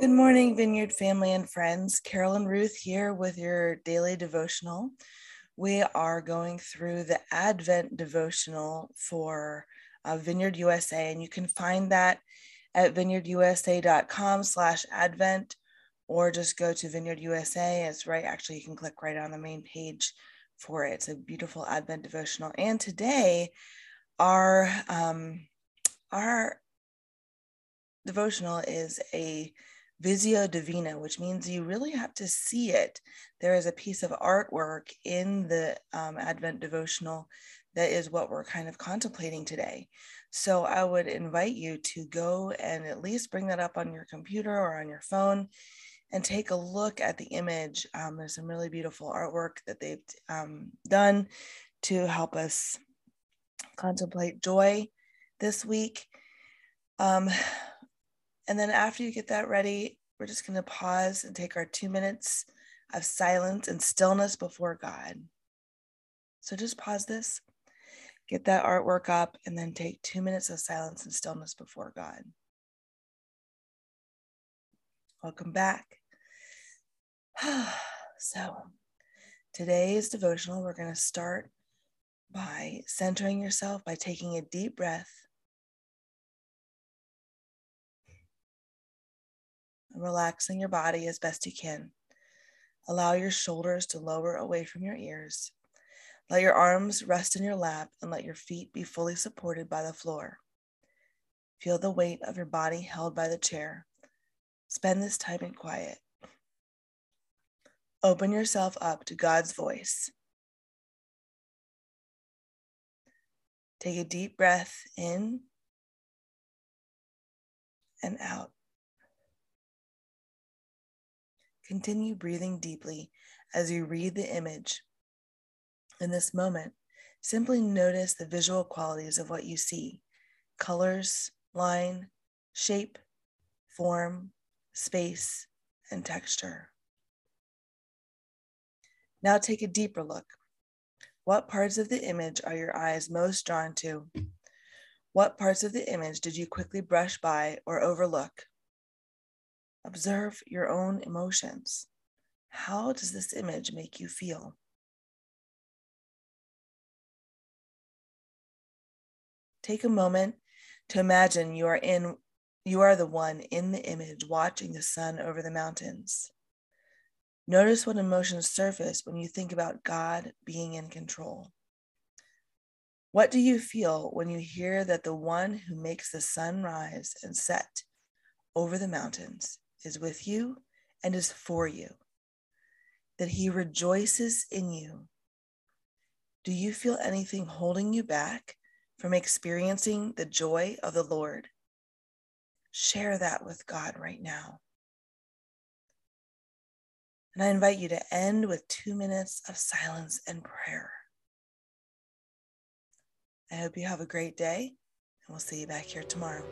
Good morning, Vineyard family and friends. Carolyn Ruth here with your daily devotional. We are going through the Advent devotional for uh, Vineyard USA, and you can find that at vineyardusa.com slash advent or just go to Vineyard USA. It's right, actually, you can click right on the main page for it. It's a beautiful Advent devotional. And today, our um, our devotional is a Visio Divina, which means you really have to see it. There is a piece of artwork in the um, Advent devotional that is what we're kind of contemplating today. So I would invite you to go and at least bring that up on your computer or on your phone and take a look at the image. Um, there's some really beautiful artwork that they've um, done to help us contemplate joy this week. Um, and then after you get that ready, we're just going to pause and take our two minutes of silence and stillness before God. So just pause this, get that artwork up, and then take two minutes of silence and stillness before God. Welcome back. so, today's devotional, we're going to start by centering yourself by taking a deep breath relaxing your body as best you can. Allow your shoulders to lower away from your ears. Let your arms rest in your lap and let your feet be fully supported by the floor. Feel the weight of your body held by the chair. Spend this time in quiet. Open yourself up to God's voice. Take a deep breath in and out. Continue breathing deeply as you read the image. In this moment, simply notice the visual qualities of what you see colors, line, shape, form, space, and texture. Now take a deeper look. What parts of the image are your eyes most drawn to? What parts of the image did you quickly brush by or overlook? Observe your own emotions. How does this image make you feel? Take a moment to imagine you are in you are the one in the image watching the sun over the mountains. Notice what emotions surface when you think about God being in control. What do you feel when you hear that the one who makes the sun rise and set over the mountains is with you and is for you, that he rejoices in you. Do you feel anything holding you back from experiencing the joy of the Lord? Share that with God right now. And I invite you to end with two minutes of silence and prayer. I hope you have a great day, and we'll see you back here tomorrow.